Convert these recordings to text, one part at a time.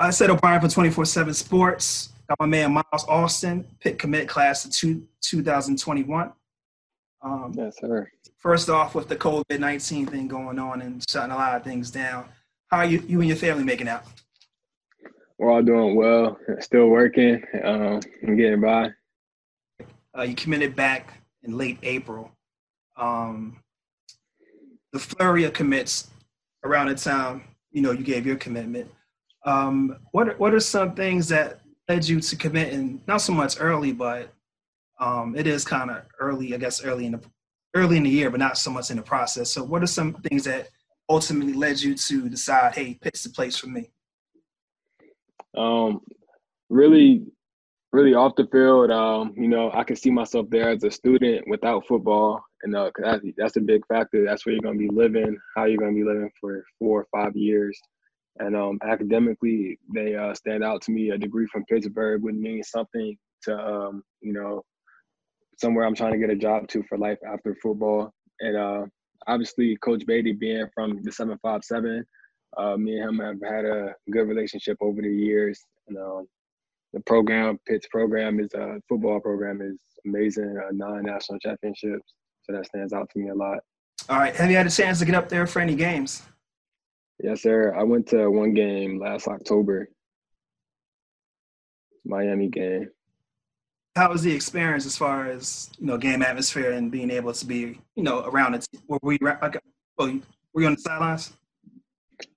I said O'Brien for 24 7 Sports. Got my man Miles Austin, Pitt commit class of two, 2021. Um, yes, sir. First off, with the COVID 19 thing going on and shutting a lot of things down, how are you, you and your family making out? We're all doing well, still working, um, and getting by. Uh, you committed back in late April. Um, the flurry of commits around the time you know you gave your commitment. Um, what what are some things that led you to commit and not so much early, but um, it is kind of early, I guess, early in the early in the year, but not so much in the process. So, what are some things that ultimately led you to decide, hey, Pitt's the place for me? Um, really, really off the field. Um, you know, I can see myself there as a student without football, and uh, that's, that's a big factor. That's where you're going to be living, how you're going to be living for four or five years. And um, academically, they uh, stand out to me. A degree from Pittsburgh would mean something to, um, you know, somewhere I'm trying to get a job to for life after football. And uh, obviously, Coach Beatty being from the 757, uh, me and him have had a good relationship over the years. And um, the program, Pitt's program, is a uh, football program is amazing. Uh, nine national championships, so that stands out to me a lot. All right, have you had a chance to get up there for any games? Yes, sir. I went to one game last October, Miami game. How was the experience as far as you know game atmosphere and being able to be you know around it? Were we like, oh, were you on the sidelines?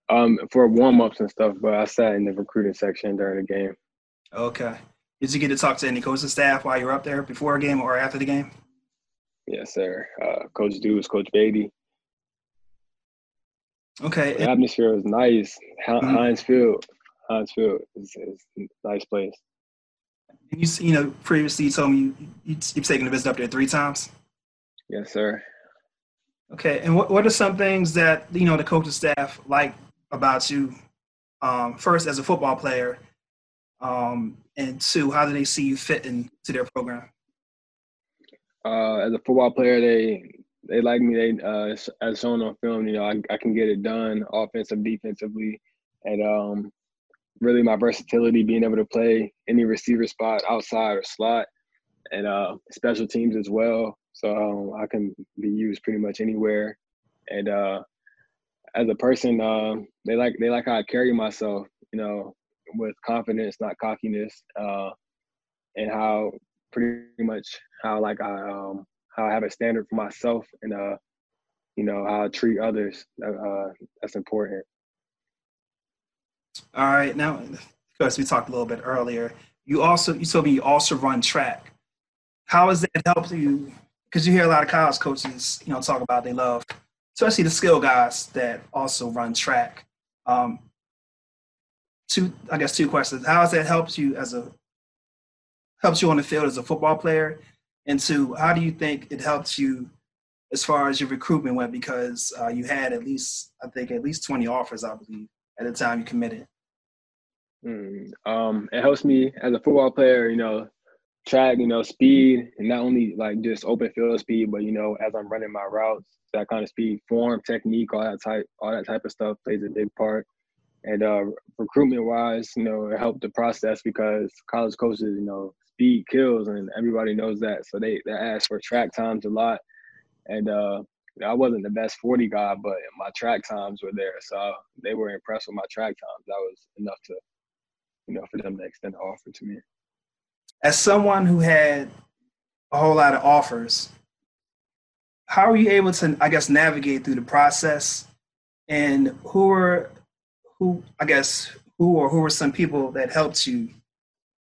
Um, for warm ups and stuff, but I sat in the recruiting section during the game. Okay. Did you get to talk to any coaching staff while you were up there before a game or after the game? Yes, sir. Uh, Coach Deuce, Coach Beatty. Okay. The atmosphere was nice. Mm-hmm. Heinz Field, Heinz Field is, is a nice place. And you, you know, previously you told me you, you, you've taken a visit up there three times. Yes, sir. Okay, and what, what are some things that you know the coaching staff like about you? Um, first, as a football player, um, and two, how do they see you fit into their program? Uh, as a football player, they they like me. They uh, as shown on film, you know, I, I can get it done, offensive, defensively, and um, really my versatility, being able to play any receiver spot, outside or slot, and uh, special teams as well. So um, I can be used pretty much anywhere. And uh, as a person, uh, they like they like how I carry myself. You know, with confidence, not cockiness, uh, and how pretty much how like I um, how I have a standard for myself and uh, you know how I treat others. Uh, that's important. All right, now because we talked a little bit earlier, you also you told me you also run track. How has that helped you? Because you hear a lot of college coaches, you know, talk about they love, especially the skill guys that also run track. Um, two, I guess, two questions. How has that helped you as a helps you on the field as a football player? And two, how do you think it helps you as far as your recruitment went? Because uh, you had at least, I think, at least 20 offers, I believe, at the time you committed. Mm, um, it helps me as a football player, you know, track, you know, speed, and not only like just open field speed, but you know, as I'm running my routes, that kind of speed, form, technique, all that type, all that type of stuff plays a big part. And uh, recruitment wise, you know, it helped the process because college coaches, you know, speed kills and everybody knows that. So they, they ask for track times a lot. And uh, I wasn't the best 40 guy, but my track times were there. So they were impressed with my track times. That was enough to, you know, for them to extend the offer to me. As someone who had a whole lot of offers, how are you able to, I guess, navigate through the process? And who were, who I guess who or who were some people that helped you,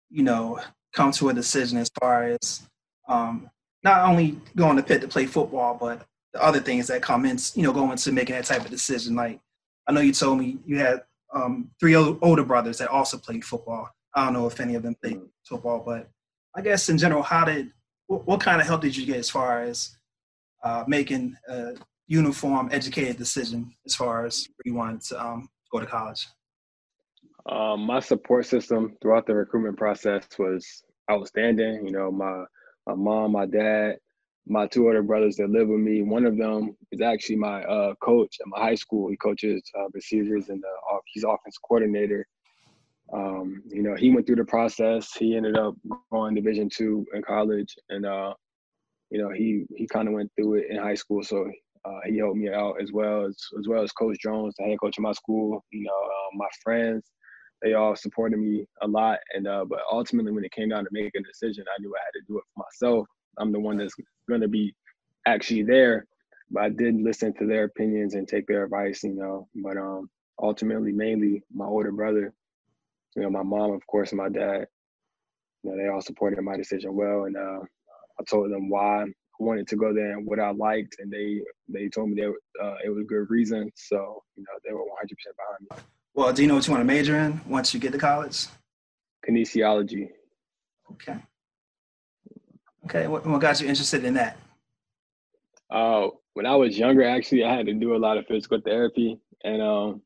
you know, come to a decision as far as um, not only going to Pitt to play football, but the other things that come in, you know, going to making that type of decision. Like I know you told me you had um, three older brothers that also played football. I don't know if any of them played football, but I guess in general, how did what, what kind of help did you get as far as uh, making a uniform, educated decision as far as where you wanted to um, go to college? Um, my support system throughout the recruitment process was outstanding. You know, my my mom, my dad, my two older brothers that live with me. One of them is actually my uh, coach at my high school. He coaches uh, receivers and uh, he's offense coordinator. um, you know, he went through the process. He ended up going Division two in college, and uh, you know, he he kind of went through it in high school. So uh, he helped me out as well as as well as Coach Jones, the head coach of my school. You know, uh, my friends, they all supported me a lot. And uh, but ultimately, when it came down to making a decision, I knew I had to do it for myself. I'm the one that's going to be actually there. But I did listen to their opinions and take their advice. You know, but um, ultimately, mainly my older brother, you know, my mom, of course, and my dad. You know, they all supported my decision well, and uh, I told them why I wanted to go there and what I liked, and they they told me that uh, it was a good reason. So you know, they were 100 percent behind me. Well, do you know what you want to major in once you get to college? Kinesiology. Okay. Okay. What, what got you interested in that? Uh, when I was younger, actually, I had to do a lot of physical therapy, and um,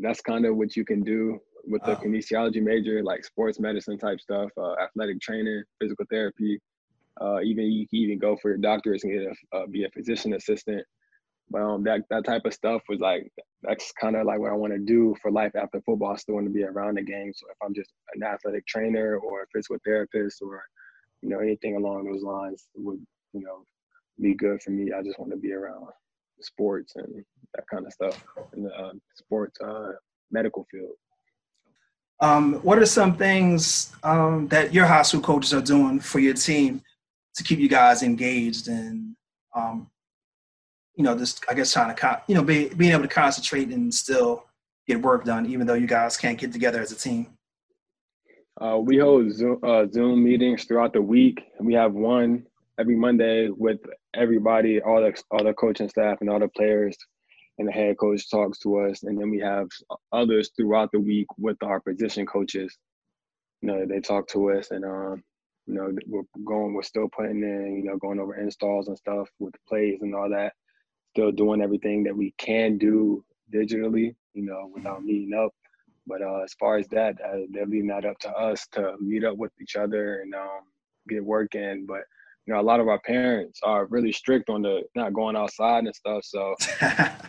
that's kind of what you can do with the oh. kinesiology major, like sports medicine type stuff, uh, athletic training, physical therapy. Uh, even you can even go for your doctorate and get a, uh, be a physician assistant. Um, that that type of stuff was like that's kind of like what I want to do for life after football. I still want to be around the game. So if I'm just an athletic trainer or a physical therapist or you know anything along those lines would you know be good for me. I just want to be around sports and that kind of stuff in the uh, sports uh, medical field. Um, what are some things um, that your high school coaches are doing for your team to keep you guys engaged and um, you know just I guess trying to you know be, being able to concentrate and still get work done even though you guys can't get together as a team? Uh, we hold Zoom, uh, Zoom meetings throughout the week. We have one every Monday with everybody, all the all the coaching staff and all the players, and the head coach talks to us, and then we have others throughout the week with our position coaches. You know, they talk to us, and um, you know, we're going, we're still putting in, you know, going over installs and stuff with the plays and all that. Still doing everything that we can do digitally, you know, without meeting up. But uh, as far as that, uh, they're leaving that up to us to meet up with each other and um, get work in. But you know, a lot of our parents are really strict on the not going outside and stuff. So,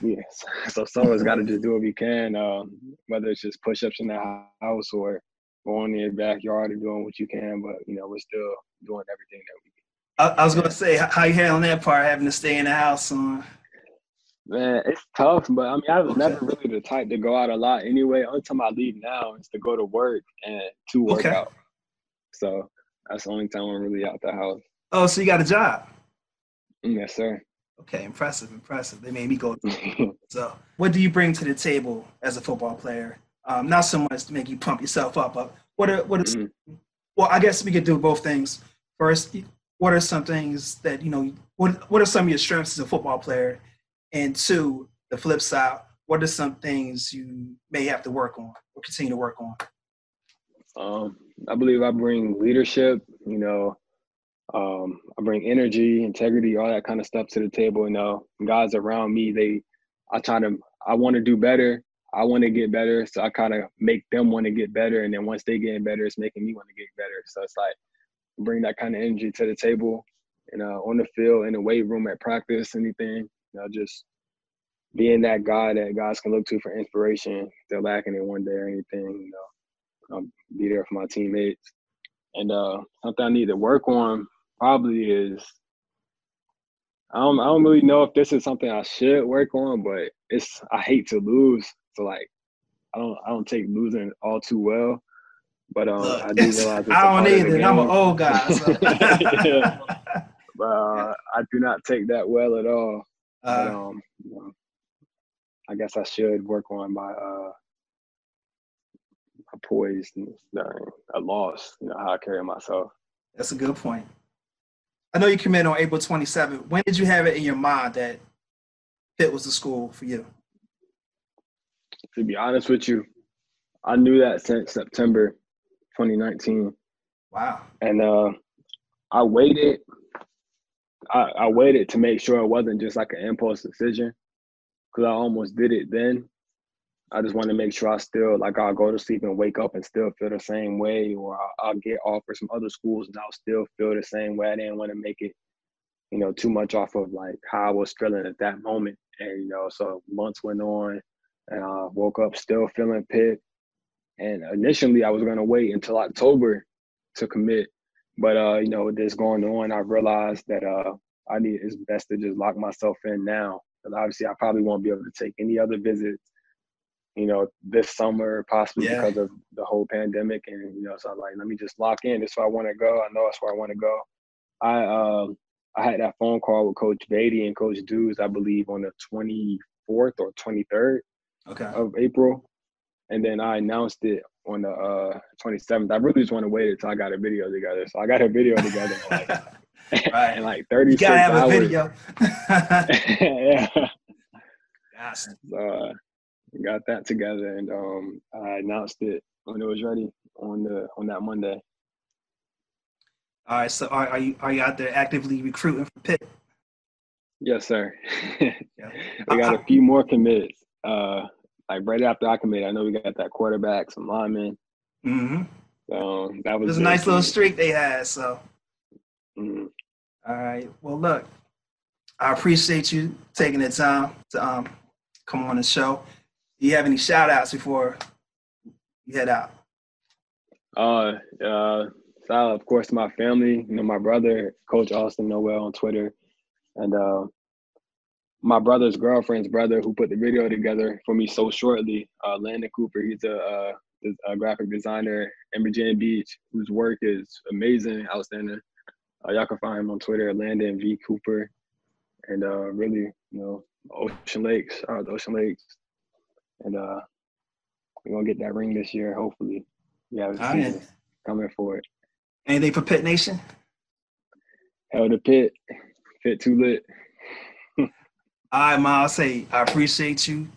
yeah, so someone's got to just do what we can, um, whether it's just push-ups in the house or going in your backyard and doing what you can. But you know, we're still doing everything that we. Can. I, I was gonna say, how you handling that part, having to stay in the house on. Man, it's tough, but I mean, I was okay. never really the type to go out a lot anyway. Only time I leave now is to go to work and to work okay. out. So that's the only time I'm really out the house. Oh, so you got a job? Yes, sir. Okay, impressive, impressive. They made me go. so, what do you bring to the table as a football player? Um, not so much to make you pump yourself up, but what are what is? Mm-hmm. Well, I guess we could do both things. First, what are some things that you know? What What are some of your strengths as a football player? And two, the flip side, what are some things you may have to work on or continue to work on? Um, I believe I bring leadership. You know, um, I bring energy, integrity, all that kind of stuff to the table. You know, guys around me, they, I try to, I want to do better. I want to get better, so I kind of make them want to get better, and then once they get better, it's making me want to get better. So it's like bring that kind of energy to the table, you know, on the field, in the weight room, at practice, anything. You know, just being that guy that guys can look to for inspiration. If they're lacking in one day or anything, you know, I'll be there for my teammates. And uh, something I need to work on probably is I don't I don't really know if this is something I should work on, but it's I hate to lose. So like I don't I don't take losing all too well. But um Look, I do realize I don't either. I'm an old guy. So. yeah. But uh, I do not take that well at all. Uh, but, um, you know, I guess I should work on my uh my poise during a loss, you know, how I carry myself. That's a good point. I know you committed on April 27th. When did you have it in your mind that Pitt was the school for you? To be honest with you, I knew that since September 2019. Wow. And uh, I waited. I, I waited to make sure it wasn't just like an impulse decision because I almost did it then. I just want to make sure I still like I'll go to sleep and wake up and still feel the same way, or I'll, I'll get offers from other schools and I'll still feel the same way. I didn't want to make it, you know, too much off of like how I was feeling at that moment. And you know, so months went on, and I woke up still feeling Pitt. And initially, I was going to wait until October to commit, but uh, you know, with this going on, I realized that uh, I need it's best to just lock myself in now. Because obviously, I probably won't be able to take any other visits, you know, this summer, possibly yeah. because of the whole pandemic. And you know, so I'm like, let me just lock in. This is where I want to go. I know that's where I want to go. I um I had that phone call with Coach Beatty and Coach Dews, I believe, on the 24th or 23rd okay. of April, and then I announced it on the uh, 27th. I really just want to wait until I got a video together. So I got a video together in like, right. in like 36 you gotta have hours. a video. yeah. So, uh, got that together, and um, I announced it when it was ready on the on that Monday. All right. So are, are you are you out there actively recruiting for Pitt? Yes, sir. yeah. we got a few more commits. Uh, like right after I committed, I know we got that quarterback, some linemen. Mm-hmm. So that was, it was a nice little streak they had. So, mm-hmm. All right. Well, look, I appreciate you taking the time to um, come on the show. Do you have any shout outs before you head out? Uh, uh, so of course, my family, you know, my brother, Coach Austin Noel on Twitter, and uh, my brother's girlfriend's brother who put the video together for me so shortly, uh, Landon Cooper. He's a, uh, a, graphic designer in Virginia Beach whose work is amazing, outstanding. Uh, y'all can find him on Twitter, Landon V Cooper, and uh, really, you know, Ocean Lakes, uh, Ocean Lakes, and uh, we're gonna get that ring this year, hopefully. Yeah, coming for it. Anything for Pitt Nation? Hell the pit, pit too lit. All right, Miles. Hey, I appreciate you.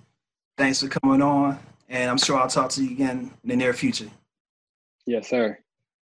Thanks for coming on. And I'm sure I'll talk to you again in the near future. Yes, sir.